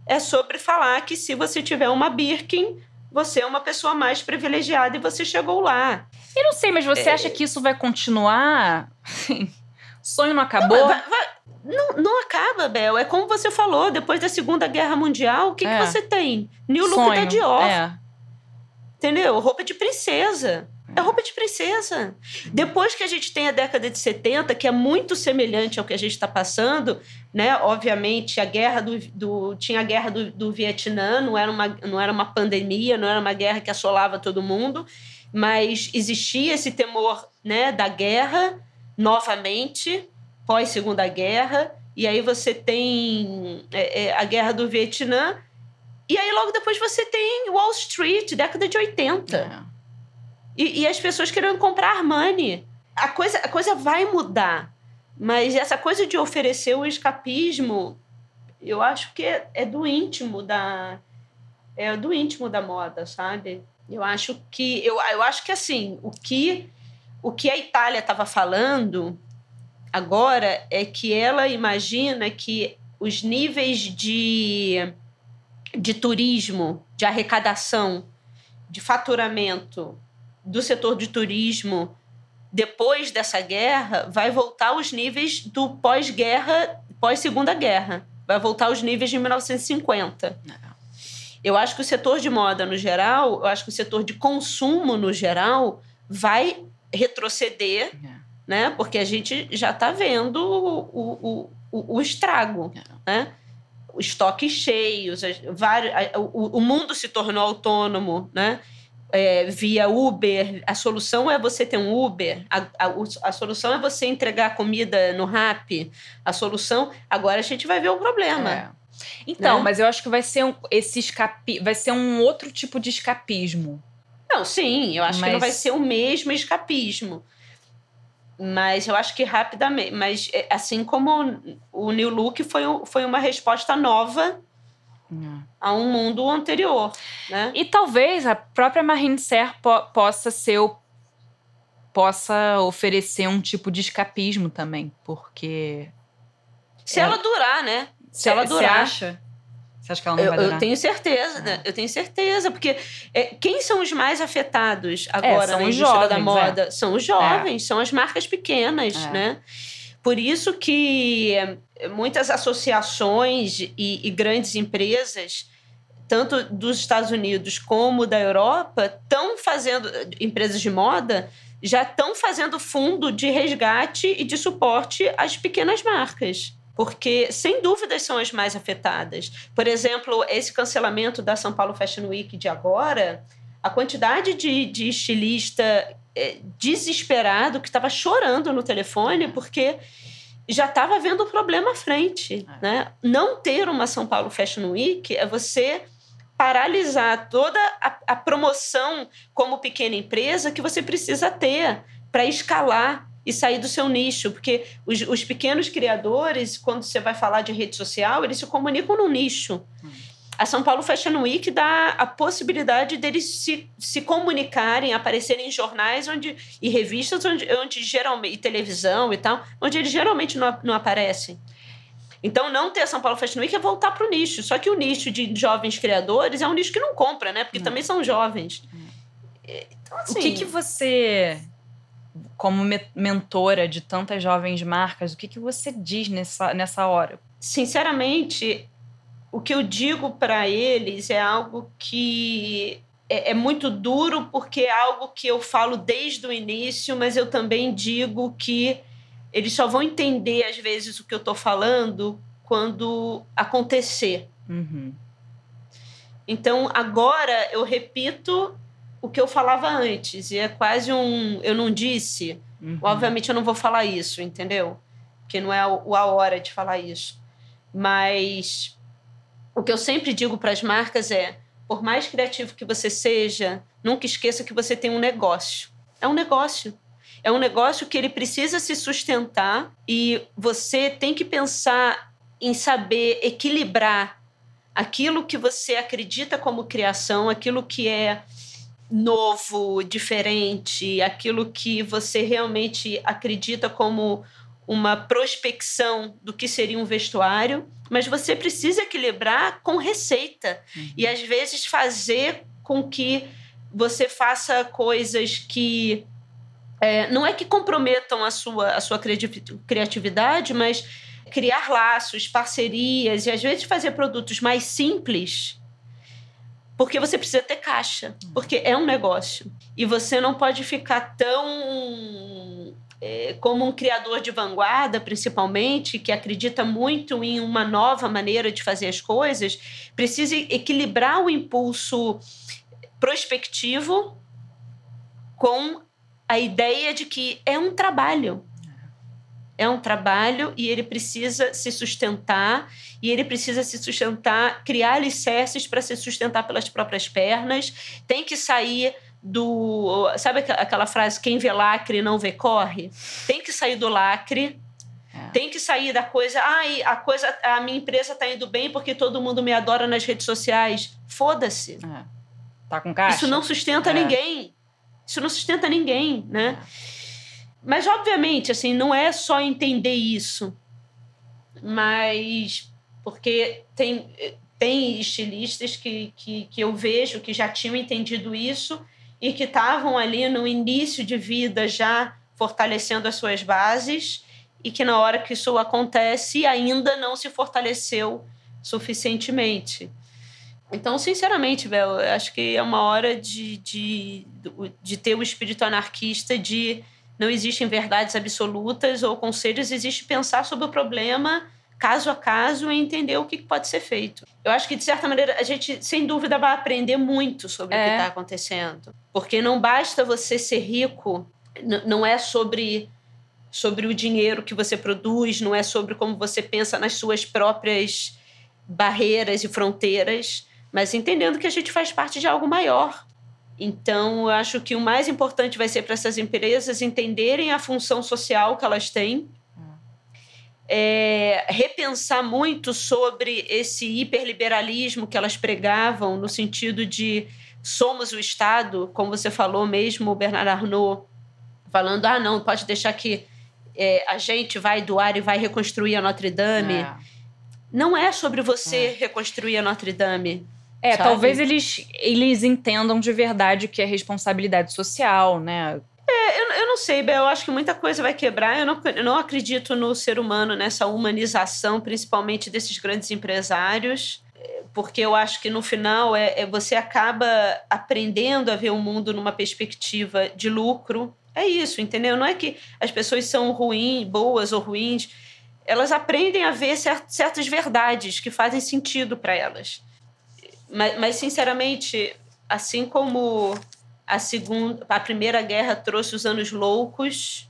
[SPEAKER 1] é sobre falar que se você tiver uma Birkin, você é uma pessoa mais privilegiada e você chegou lá.
[SPEAKER 2] Eu não sei, mas você é... acha que isso vai continuar? sonho não acabou? Não, vai, vai,
[SPEAKER 1] não, não acaba, Bel. É como você falou, depois da Segunda Guerra Mundial, o que, é. que você tem? New Look Sonho. da Dior. É. Entendeu? Roupa de princesa. É roupa de princesa. Depois que a gente tem a década de 70, que é muito semelhante ao que a gente está passando, né? Obviamente, a guerra do, do tinha a guerra do, do Vietnã, não era, uma, não era uma pandemia, não era uma guerra que assolava todo mundo, mas existia esse temor né, da guerra novamente, pós Segunda Guerra, e aí você tem é, é, a Guerra do Vietnã, e aí logo depois você tem Wall Street, década de 80. É. E, e, as pessoas querendo comprar Armani. A coisa, a coisa vai mudar, mas essa coisa de oferecer o escapismo, eu acho que é, é do íntimo da é do íntimo da moda, sabe? Eu acho que eu, eu acho que assim, o que o que a Itália estava falando agora é que ela imagina que os níveis de, de turismo, de arrecadação, de faturamento do setor de turismo depois dessa guerra vai voltar aos níveis do pós-guerra, pós-segunda guerra. Vai voltar aos níveis de 1950. Eu acho que o setor de moda no geral, eu acho que o setor de consumo no geral vai retroceder. É né? Porque a gente já está vendo o, o, o, o estrago, é. né? Estoques cheios, vários, o, o mundo se tornou autônomo, né? É, via Uber. A solução é você ter um Uber. A, a, a, solução é você entregar comida no Rap. A solução. Agora a gente vai ver o problema. É.
[SPEAKER 2] Então, né? mas eu acho que vai ser um, esse escapi, vai ser um outro tipo de escapismo.
[SPEAKER 1] Não, sim, eu acho mas... que não vai ser o mesmo escapismo. Mas eu acho que rapidamente. Mas é, assim como o New Look foi, foi uma resposta nova a um mundo anterior. Né?
[SPEAKER 2] E talvez a própria Marine Serre po possa ser o, possa oferecer um tipo de escapismo também, porque.
[SPEAKER 1] Se ela, ela durar, né?
[SPEAKER 2] Se, ela durar. Você acha? Você acha que ela não
[SPEAKER 1] eu,
[SPEAKER 2] vai durar?
[SPEAKER 1] Eu tenho certeza, né? Eu tenho certeza, porque é, quem são os mais afetados agora é, na indústria jovens, da moda? É. São os jovens, são as marcas pequenas, é. né? Por isso que muitas associações e, e grandes empresas tanto dos Estados Unidos como da Europa, estão fazendo, empresas de moda, já estão fazendo fundo de resgate e de suporte às pequenas marcas porque sem dúvidas são as mais afetadas. Por exemplo, esse cancelamento da São Paulo Fashion Week de agora, a quantidade de, de estilista é, desesperado que estava chorando no telefone porque já estava vendo o problema à frente. É. Né? Não ter uma São Paulo Fashion Week é você paralisar toda a, a promoção como pequena empresa que você precisa ter para escalar e sair do seu nicho, porque os, os, pequenos criadores, quando você vai falar de rede social, eles se comunicam no nicho. Hum. A São Paulo Fashion Week dá a possibilidade deles se, se comunicarem, aparecerem em jornais onde, e revistas onde, onde geralmente, e televisão e tal, onde eles geralmente não, não aparecem. Então, não ter a São Paulo Fashion Week é voltar para o nicho. Só que o nicho de jovens criadores é um nicho que não compra, né? Porque não. também são jovens.
[SPEAKER 2] Então, assim, o que, que você, como mentora de tantas jovens marcas, o que, que você diz nessa, nessa hora?
[SPEAKER 1] Sinceramente, o que eu digo para eles é algo que é, é, muito duro, porque é algo que eu falo desde o início, mas eu também digo que eles só vão entender, às vezes, o que eu estou falando quando acontecer. Uhum. Então, agora eu repito o que eu falava antes, e é quase um eu não disse. Uhum. Obviamente, eu não vou falar isso, entendeu? Porque não é a hora de falar isso. Mas o que eu sempre digo para as marcas é: por mais criativo que você seja, nunca esqueça que você tem um negócio. É um negócio. É um negócio que ele precisa se sustentar e você tem que pensar em saber equilibrar aquilo que você acredita como criação, aquilo que é novo, diferente, aquilo que você realmente acredita como uma prospecção do que seria um vestuário, mas você precisa equilibrar com receita uhum. e às vezes fazer com que você faça coisas que é, não é que comprometam a sua, a sua criatividade, mas criar laços, parcerias e às vezes fazer produtos mais simples, porque você precisa ter caixa, porque é um negócio. E você não pode ficar tão. É, como um criador de vanguarda, principalmente, que acredita muito em uma nova maneira de fazer as coisas, precisa equilibrar o impulso prospectivo com a ideia de que é um trabalho. É um trabalho e ele precisa se sustentar, e ele precisa se sustentar, criar alicerces para se sustentar pelas próprias pernas, tem que sair do. Sabe aquela frase: quem vê lacre não vê corre? Tem que sair do lacre é. Tem que sair da coisa, ai, a coisa, a minha empresa está indo bem porque todo mundo me adora nas redes sociais. Foda-se. É.
[SPEAKER 2] Tá com caixa?
[SPEAKER 1] Isso não sustenta é. ninguém. Isso não sustenta ninguém, né? Mas, obviamente, assim, não é só entender isso. Mas... Porque tem, tem estilistas que, que, que eu vejo que já tinham entendido isso e que estavam ali no início de vida já fortalecendo as suas bases e que na hora que isso acontece ainda não se fortaleceu suficientemente. Então, sinceramente, Bel, acho que é uma hora de, de, de ter o espírito anarquista de não existem verdades absolutas ou conselhos, existe pensar sobre o problema caso a caso e entender o que pode ser feito. Eu acho que, de certa maneira, a gente, sem dúvida, vai aprender muito sobre é. o que está é. acontecendo. Porque não basta você ser rico, não é sobre, sobre o dinheiro que você produz, não é sobre como você pensa nas suas próprias barreiras e fronteiras mas entendendo que a gente faz parte de algo maior. Então, eu acho que o mais importante vai ser para essas empresas entenderem a função social que elas têm, é, repensar muito sobre esse hiperliberalismo que elas pregavam, no sentido de somos o Estado, como você falou mesmo, Bernard Arnault, falando: ah, não, pode deixar que é, a gente vai doar e vai reconstruir a Notre Dame. É. Não é sobre você é. reconstruir a Notre Dame.
[SPEAKER 2] É, sabe? talvez eles, eles entendam de verdade que é responsabilidade social, né?
[SPEAKER 1] É, eu, eu não sei, Bel, eu acho que muita coisa vai quebrar. Eu não, eu não acredito no ser humano, nessa humanização, principalmente desses grandes empresários, porque eu acho que no final é, é você acaba aprendendo a ver o mundo numa perspectiva de lucro. É isso, entendeu? Não é que as pessoas são ruins, boas ou ruins. Elas aprendem a ver certas verdades que fazem sentido para elas. Mas, mas, sinceramente, assim como a segunda, a primeira guerra trouxe os anos loucos,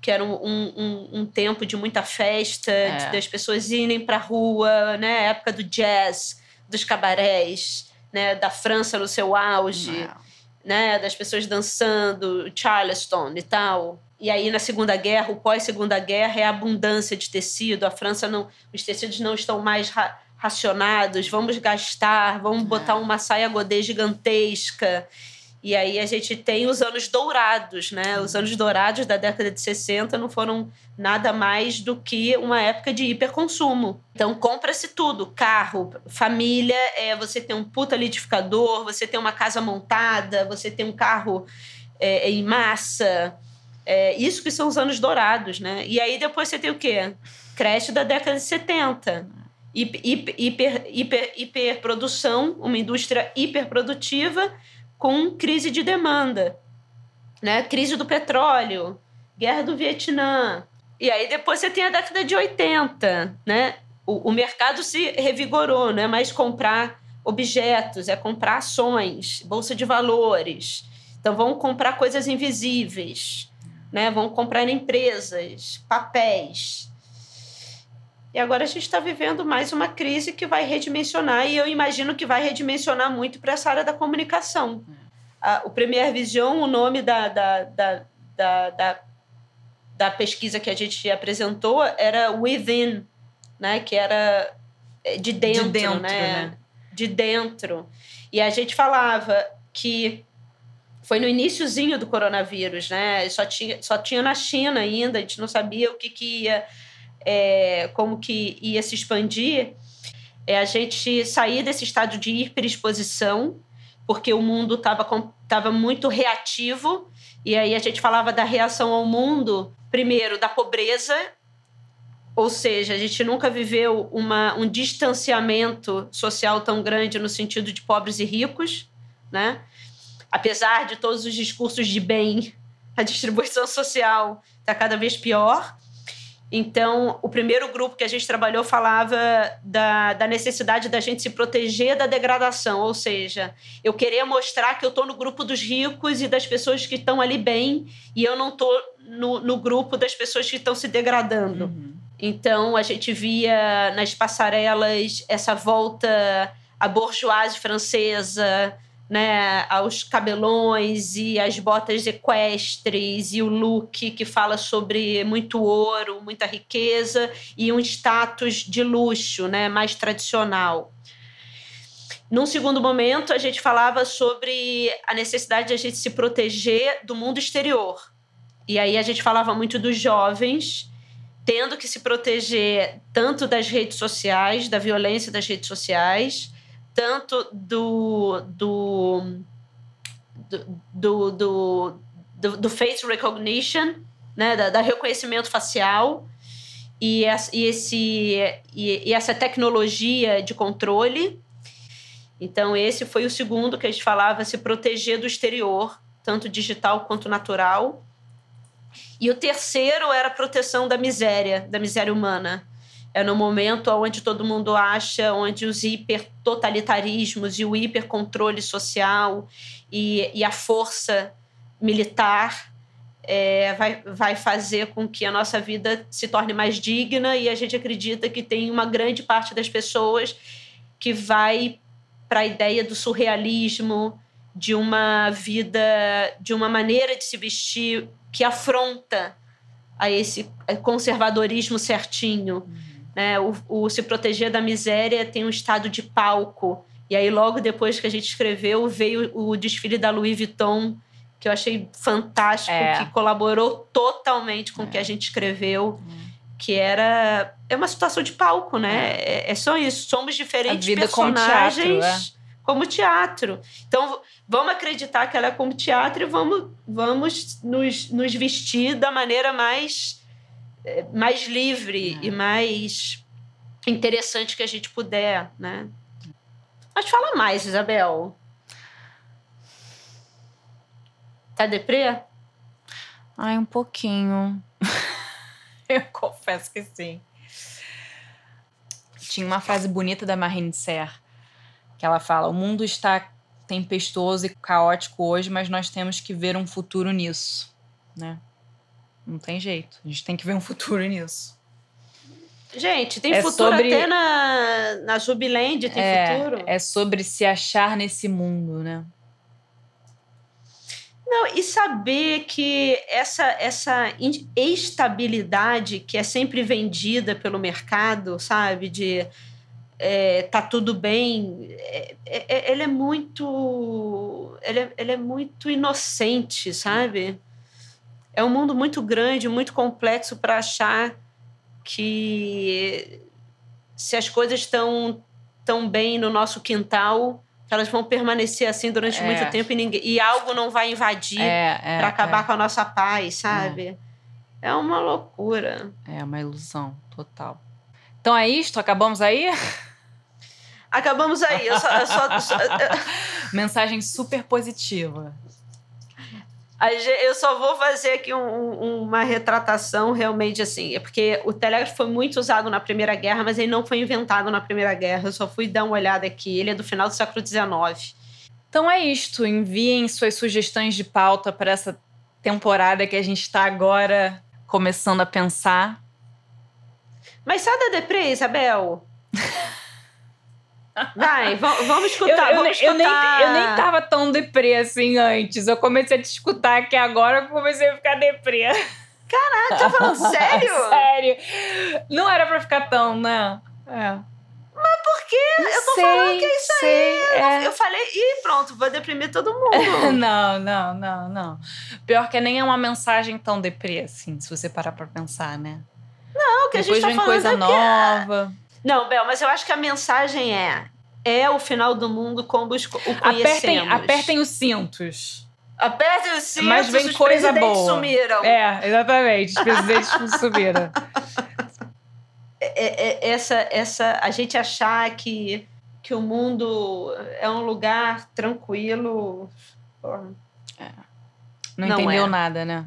[SPEAKER 1] que era um, um, um tempo de muita festa, é. de, das pessoas irem para a rua, né? Época do jazz, dos cabarés, né? Da França no seu auge, né? Das pessoas dançando, Charleston e tal. E aí, na Segunda Guerra, o pós-Segunda Guerra é a abundância de tecido. A França não... Os tecidos não estão mais racionados, vamos gastar, vamos botar uma saia godê gigantesca. E aí a gente tem os anos dourados, né? Os anos dourados da década de 60 não foram nada mais do que uma época de hiperconsumo. Então compra-se tudo, carro, família, é, você tem um puta liquidificador, você tem uma casa montada, você tem um carro é, em massa. É, isso que são os anos dourados, né? E aí depois você tem o quê? Creche da década de 70. Hiper, hiper, hiper, hiperprodução, uma indústria hiperprodutiva com crise de demanda, né? Crise do petróleo, guerra do Vietnã. E aí depois você tem a década de 80, né? O, o mercado se revigorou, não é mais comprar objetos, é comprar ações, bolsa de valores. Então vão comprar coisas invisíveis, né? Vão comprar em empresas, papéis. E agora a gente está vivendo mais uma crise que vai redimensionar, e eu imagino que vai redimensionar muito para essa área da comunicação. Ah, o Premier Vision, o nome da, da, da, da, da, da pesquisa que a gente apresentou era Within, né? que era eh, de dentro, de dentro né? né? De dentro. E a gente falava que foi no iníciozinho do coronavírus, né? Só tinha, só tinha na China ainda, a gente não sabia o que, que ia é, como que ia se expandir, é a gente sair desse estado de hiperexposição, porque o mundo estava tava muito reativo, e aí a gente falava da reação ao mundo, primeiro, da pobreza, ou seja, a gente nunca viveu uma, um distanciamento social tão grande no sentido de pobres e ricos, né? Apesar de todos os discursos de bem, a distribuição social está cada vez pior. Então, o primeiro grupo que a gente trabalhou falava da, da necessidade da gente se proteger da degradação, ou seja, eu queria mostrar que eu estou no grupo dos ricos e das pessoas que estão ali bem, e eu não estou no, no grupo das pessoas que estão se degradando. Uhum. Então, a gente via nas passarelas essa volta à bourgeoisie francesa, né, aos cabelões e as botas equestres e o look que fala sobre muito ouro, muita riqueza e um status de luxo, né, mais tradicional. Num segundo momento, a gente falava sobre a necessidade de a gente se proteger do mundo exterior. E aí a gente falava muito dos jovens tendo que se proteger tanto das redes sociais, da violência das redes sociais, tanto do, do, do, do, do, do face recognition, né, da, da reconhecimento facial, e, e, esse, e, e essa tecnologia de controle. Então, esse foi o segundo que a gente falava, se proteger do exterior, tanto digital quanto natural. E o terceiro era a proteção da miséria, da miséria humana é no momento onde todo mundo acha, onde os hipertotalitarismos e o hipercontrole social e, e a força militar é, vai, vai fazer com que a nossa vida se torne mais digna e a gente acredita que tem uma grande parte das pessoas que vai para a ideia do surrealismo, de uma vida, de uma maneira de se vestir que afronta a esse conservadorismo certinho. Né? O, o Se Proteger da Miséria tem um estado de palco. E aí, logo depois que a gente escreveu, veio o desfile da Louis Vuitton, que eu achei fantástico, é. que colaborou totalmente com o que a é. gente escreveu. Hum. Que era. É uma situação de palco, né? É, é, é só isso. Somos diferentes personagens como teatro, como teatro. Então, vamos acreditar que ela é como teatro e vamos, vamos nos, nos vestir da maneira mais é, mais livre e mais interessante que a gente puder, né? Mas fala mais, Isabel. Tá deprê?
[SPEAKER 2] Ai, um pouquinho. Eu confesso que sim. Tinha uma frase bonita da Marine Serre, que ela fala: "O mundo está tempestuoso e caótico hoje, mas nós temos que ver um futuro nisso", né? Não tem jeito. A gente tem que ver um futuro nisso.
[SPEAKER 1] Gente, tem é futuro sobre... até na, na Jubiland, tem
[SPEAKER 2] é,
[SPEAKER 1] futuro.
[SPEAKER 2] É sobre se achar nesse mundo, né?
[SPEAKER 1] Não, e saber que essa, essa estabilidade que é sempre vendida pelo mercado, sabe? De é, tá tudo bem, é, é, é, ele é muito. ele é, ele é muito inocente, sabe? É um mundo muito grande, muito complexo para achar que se as coisas estão tão bem no nosso quintal, elas vão permanecer assim durante é. muito tempo e, ninguém, e algo não vai invadir é, é, para acabar é. com a nossa paz, sabe? É. é uma loucura.
[SPEAKER 2] É uma ilusão total. Então é isto? Acabamos aí?
[SPEAKER 1] Acabamos aí. Eu só, eu só, só
[SPEAKER 2] Mensagem super positiva.
[SPEAKER 1] Eu só vou fazer aqui um, uma retratação realmente assim, é porque o telégrafo foi muito usado na Primeira Guerra, mas ele não foi inventado na Primeira Guerra. Eu só fui dar uma olhada aqui. Ele é do final do século XIX.
[SPEAKER 2] Então é isto. Enviem suas sugestões de pauta para essa temporada que a gente está agora começando a pensar.
[SPEAKER 1] Mas sai da deprê, Isabel. Vai, vamos escutar,
[SPEAKER 2] eu,
[SPEAKER 1] vamos escutar.
[SPEAKER 2] Eu nem, eu nem tava tão deprê assim antes. Eu comecei a te escutar aqui agora, eu comecei a ficar deprê.
[SPEAKER 1] Caraca, tá falando sério?
[SPEAKER 2] sério. Não era pra ficar tão, né? É.
[SPEAKER 1] Mas por quê? Eu tô sei, falando que é isso sei, aí. É. Eu falei, e pronto, vou deprimir todo mundo.
[SPEAKER 2] não, não, não, não. Pior que nem é uma mensagem tão deprê, assim, se você parar pra pensar, né?
[SPEAKER 1] Não, que
[SPEAKER 2] Depois
[SPEAKER 1] a gente tá
[SPEAKER 2] vem
[SPEAKER 1] falando
[SPEAKER 2] coisa
[SPEAKER 1] é
[SPEAKER 2] nova.
[SPEAKER 1] Não, Bel, mas eu acho que a mensagem é: é o final do mundo como os, o conhecemos.
[SPEAKER 2] Apertem, apertem os cintos.
[SPEAKER 1] Apertem os cintos,
[SPEAKER 2] mas vem
[SPEAKER 1] os
[SPEAKER 2] coisa boa.
[SPEAKER 1] sumiram.
[SPEAKER 2] É, exatamente. Os presidentes sumiram.
[SPEAKER 1] É, é, é, essa, essa, a gente achar que, que o mundo é um lugar tranquilo.
[SPEAKER 2] É. Não, não entendeu é. nada, né?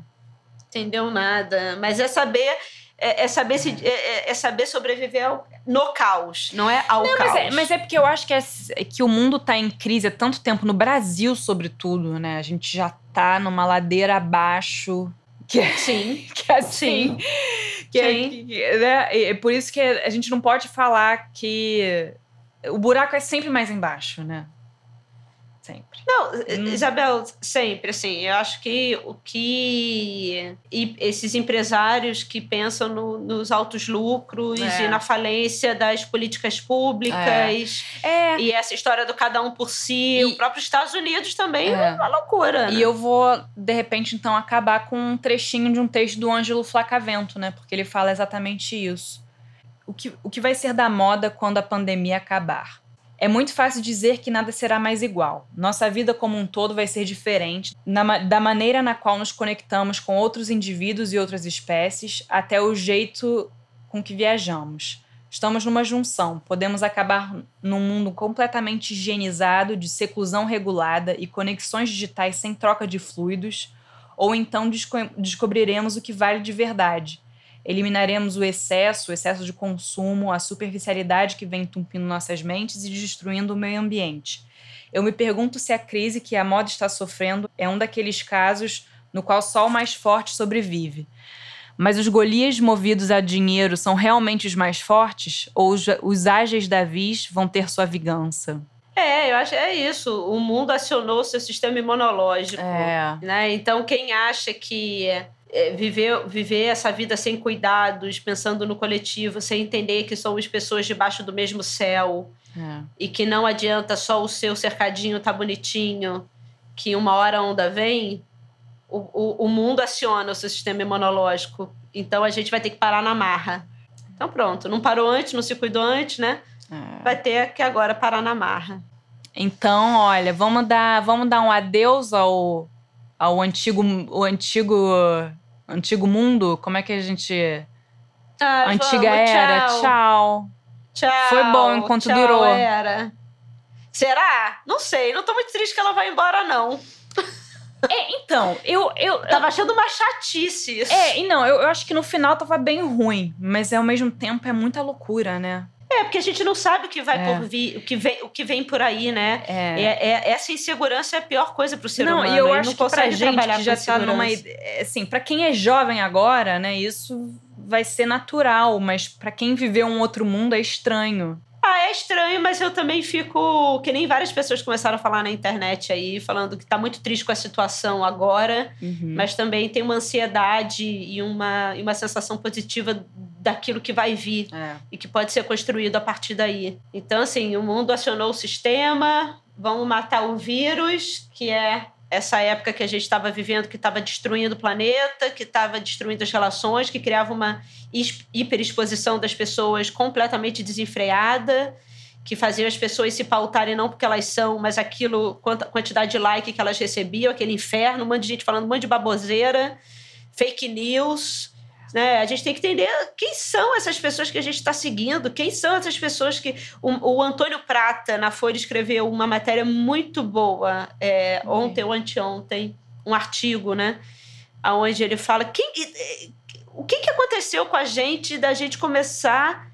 [SPEAKER 1] Entendeu nada. Mas é saber é, é saber se, é, é, é saber sobreviver ao, no caos, não é ao não,
[SPEAKER 2] caos.
[SPEAKER 1] Mas é,
[SPEAKER 2] mas é, porque eu acho que, é, que o mundo está em crise há tanto tempo, no Brasil, sobretudo, né? A gente já está numa ladeira abaixo.
[SPEAKER 1] Que é, Sim.
[SPEAKER 2] Que é assim. Sim. Que Sim. É, né? é por isso que a gente não pode falar que o buraco é sempre mais embaixo, né? Sempre.
[SPEAKER 1] Não, hum. Isabel, sempre, assim, eu acho que o que e esses empresários que pensam no, nos altos lucros é. e na falência das políticas públicas é. É. e essa história do cada um por si, e, o próprio Estados Unidos também é, é uma loucura.
[SPEAKER 2] Né? E eu vou, de repente, então, acabar com um trechinho de um texto do Ângelo Flacavento, né? Porque ele fala exatamente isso. O que, o que vai ser da moda quando a pandemia acabar? É muito fácil dizer que nada será mais igual. Nossa vida como um todo vai ser diferente, na, da maneira na qual nos conectamos com outros indivíduos e outras espécies, até o jeito com que viajamos. Estamos numa junção. Podemos acabar num mundo completamente higienizado, de seclusão regulada e conexões digitais sem troca de fluidos, ou então desco descobriremos o que vale de verdade Eliminaremos o excesso, o excesso de consumo, a superficialidade que vem entupindo nossas mentes e destruindo o meio ambiente. Eu me pergunto se a crise que a moda está sofrendo é um daqueles casos no qual só o mais forte sobrevive. Mas os Golias movidos a dinheiro são realmente os mais fortes? Ou os, os ágeis Davis vão ter sua vingança?
[SPEAKER 1] É, eu acho que é isso. O mundo acionou seu sistema imunológico. É. Né? Então, quem acha que é, viver, viver essa vida sem cuidados, pensando no coletivo, sem entender que somos pessoas debaixo do mesmo céu é. e que não adianta só o seu cercadinho tá bonitinho, que uma hora a onda vem, o, o, o mundo aciona o seu sistema imunológico. Então a gente vai ter que parar na marra. Então pronto, não parou antes, não se cuidou antes, né? É. Vai ter que agora parar na marra.
[SPEAKER 2] Então, olha, vamos dar, vamos dar um adeus ao, ao antigo, o antigo Antigo mundo, como é que a gente.
[SPEAKER 1] Ah,
[SPEAKER 2] Antiga
[SPEAKER 1] vamos,
[SPEAKER 2] era,
[SPEAKER 1] tchau.
[SPEAKER 2] tchau.
[SPEAKER 1] Tchau.
[SPEAKER 2] Foi bom enquanto
[SPEAKER 1] tchau,
[SPEAKER 2] durou.
[SPEAKER 1] Era. Será? Não sei, não tô muito triste que ela vai embora, não.
[SPEAKER 2] É, então, eu, eu.
[SPEAKER 1] Tava achando uma chatice isso.
[SPEAKER 2] É, e não, eu, eu acho que no final tava bem ruim, mas ao mesmo tempo é muita loucura, né?
[SPEAKER 1] É, porque a gente não sabe o que vai é. por vir, o que vem, o que vem por aí, né? É. é, é essa insegurança é a pior coisa para o ser
[SPEAKER 2] não,
[SPEAKER 1] humano.
[SPEAKER 2] E eu acho que pra gente que já tá numa. Assim, para quem é jovem agora, né, isso vai ser natural, mas para quem viveu um outro mundo é estranho.
[SPEAKER 1] Ah, é estranho, mas eu também fico. Que nem várias pessoas começaram a falar na internet aí, falando que tá muito triste com a situação agora, uhum. mas também tem uma ansiedade e uma, e uma sensação positiva daquilo que vai vir é. e que pode ser construído a partir daí. Então, assim, o mundo acionou o sistema, vamos matar o vírus, que é essa época que a gente estava vivendo, que estava destruindo o planeta, que estava destruindo as relações, que criava uma hiperexposição das pessoas completamente desenfreada, que fazia as pessoas se pautarem não porque elas são, mas aquilo, quanta quantidade de like que elas recebiam, aquele inferno, um monte de gente falando um monte de baboseira, fake news. Né? A gente tem que entender quem são essas pessoas que a gente está seguindo, quem são essas pessoas que. O, o, Antônio Prata, na Folha, escreveu uma matéria muito boa é, ontem ou anteontem, um artigo, né? Onde ele fala quem, o que, que aconteceu com a gente da gente começar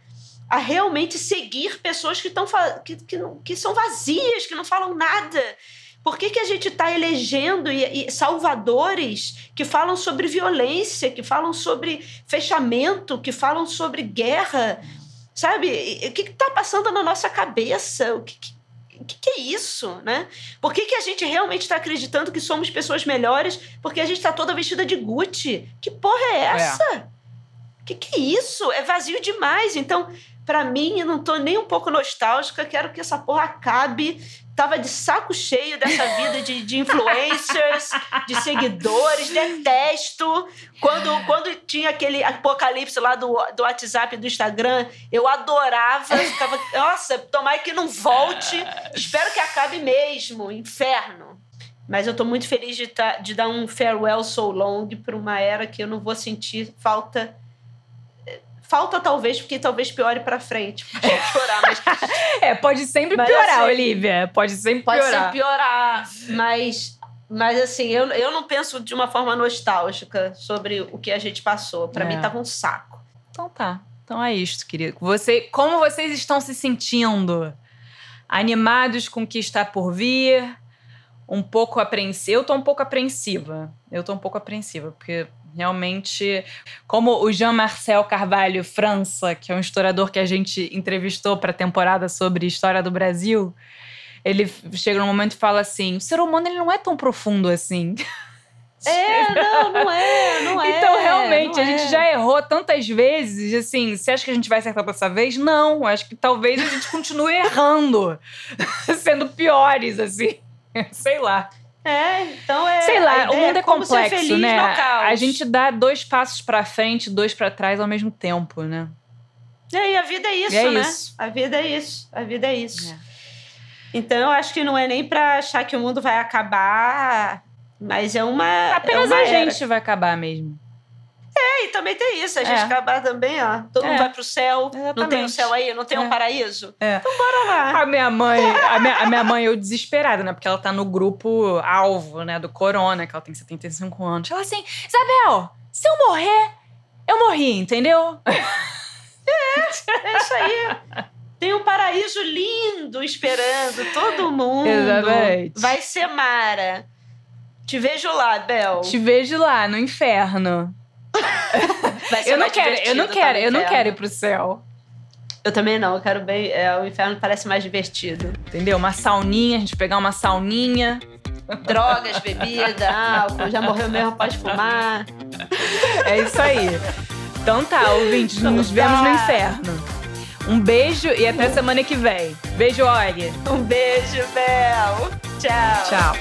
[SPEAKER 1] a realmente seguir pessoas que, estão, que, que, que são vazias, que não falam nada por que, que a gente está elegendo e, e salvadores que falam sobre violência, que falam sobre fechamento, que falam sobre guerra? Sabe? O que está passando na nossa cabeça? O que, que o que, que, é isso, né? Por que, que a gente realmente está acreditando que somos pessoas melhores porque a gente está toda vestida de Gucci? Que porra é, é. essa? O é. que, que é isso? É vazio demais. Então, para mim, eu não tô nem um pouco nostálgica, quero que essa porra acabe tava de saco cheio dessa vida de, de influencers, de seguidores, detesto. Quando, quando tinha aquele apocalipse lá do, do WhatsApp do Instagram, eu adorava, ficava, nossa, tomara que não volte. Espero que acabe mesmo, inferno. Mas eu tô muito feliz de, tá, de dar um farewell so long para uma era que eu não vou sentir falta Falta talvez, porque talvez piore pra frente. Pode piorar, mas.
[SPEAKER 2] é, pode sempre mas, piorar, assim, Olivia. Pode sempre
[SPEAKER 1] pode
[SPEAKER 2] piorar.
[SPEAKER 1] Pode sempre piorar. Mas, mas assim, eu, eu não penso de uma forma nostálgica sobre o que a gente passou. Para é. mim, tava um saco.
[SPEAKER 2] Então tá. Então é isso, querido. Você, como vocês estão se sentindo? Animados com o que está por vir? Um pouco apreensiva? Eu tô um pouco apreensiva. Eu tô um pouco apreensiva, porque Realmente, como o Jean-Marcel Carvalho França, que é um historiador que a gente entrevistou para a temporada sobre história do Brasil, ele chega num momento e fala assim: o ser humano ele não é tão profundo assim.
[SPEAKER 1] É, não, não é, não é.
[SPEAKER 2] Então, realmente, a gente é. já errou tantas vezes, assim, você acha que a gente vai acertar dessa vez? Não, acho que talvez a gente continue errando, sendo piores, assim, sei lá.
[SPEAKER 1] É, então é.
[SPEAKER 2] Sei lá, o mundo é, é complexo, né? A gente dá dois passos para frente, dois para trás ao mesmo tempo, né?
[SPEAKER 1] É, e a vida é isso, é né? Isso. A vida é isso. A vida é isso. É. Então eu acho que não é nem para achar que o mundo vai acabar, mas é uma.
[SPEAKER 2] Apenas
[SPEAKER 1] é uma
[SPEAKER 2] a gente vai acabar mesmo.
[SPEAKER 1] Também tem isso. A gente é. acabar também, ó. Todo é. mundo vai pro céu. Exatamente. Não tem um céu aí, não tem é. um paraíso. É. Então bora lá.
[SPEAKER 2] A minha mãe, a minha, a minha mãe, eu desesperada, né? Porque ela tá no grupo alvo, né? Do Corona, que ela tem 75 anos. Ela assim, Isabel, se eu morrer, eu morri, entendeu?
[SPEAKER 1] É, é isso aí. Tem um paraíso lindo esperando todo mundo. Exatamente. Vai ser Mara. Te vejo lá, Bel.
[SPEAKER 2] Te vejo lá, no inferno eu não quero, eu não quero, eu não quero ir pro céu.
[SPEAKER 1] Eu também não, eu quero bem. É, o inferno parece mais divertido.
[SPEAKER 2] Entendeu? Uma sauninha, a gente pegar uma sauninha.
[SPEAKER 1] Drogas, bebida, álcool, já morreu mesmo, pode fumar.
[SPEAKER 2] É isso aí. Então tá, ouvintes, então nos tá. vemos no inferno. Um beijo e até semana que vem. Beijo, Olha.
[SPEAKER 1] Um beijo, Bel. Tchau.
[SPEAKER 2] Tchau.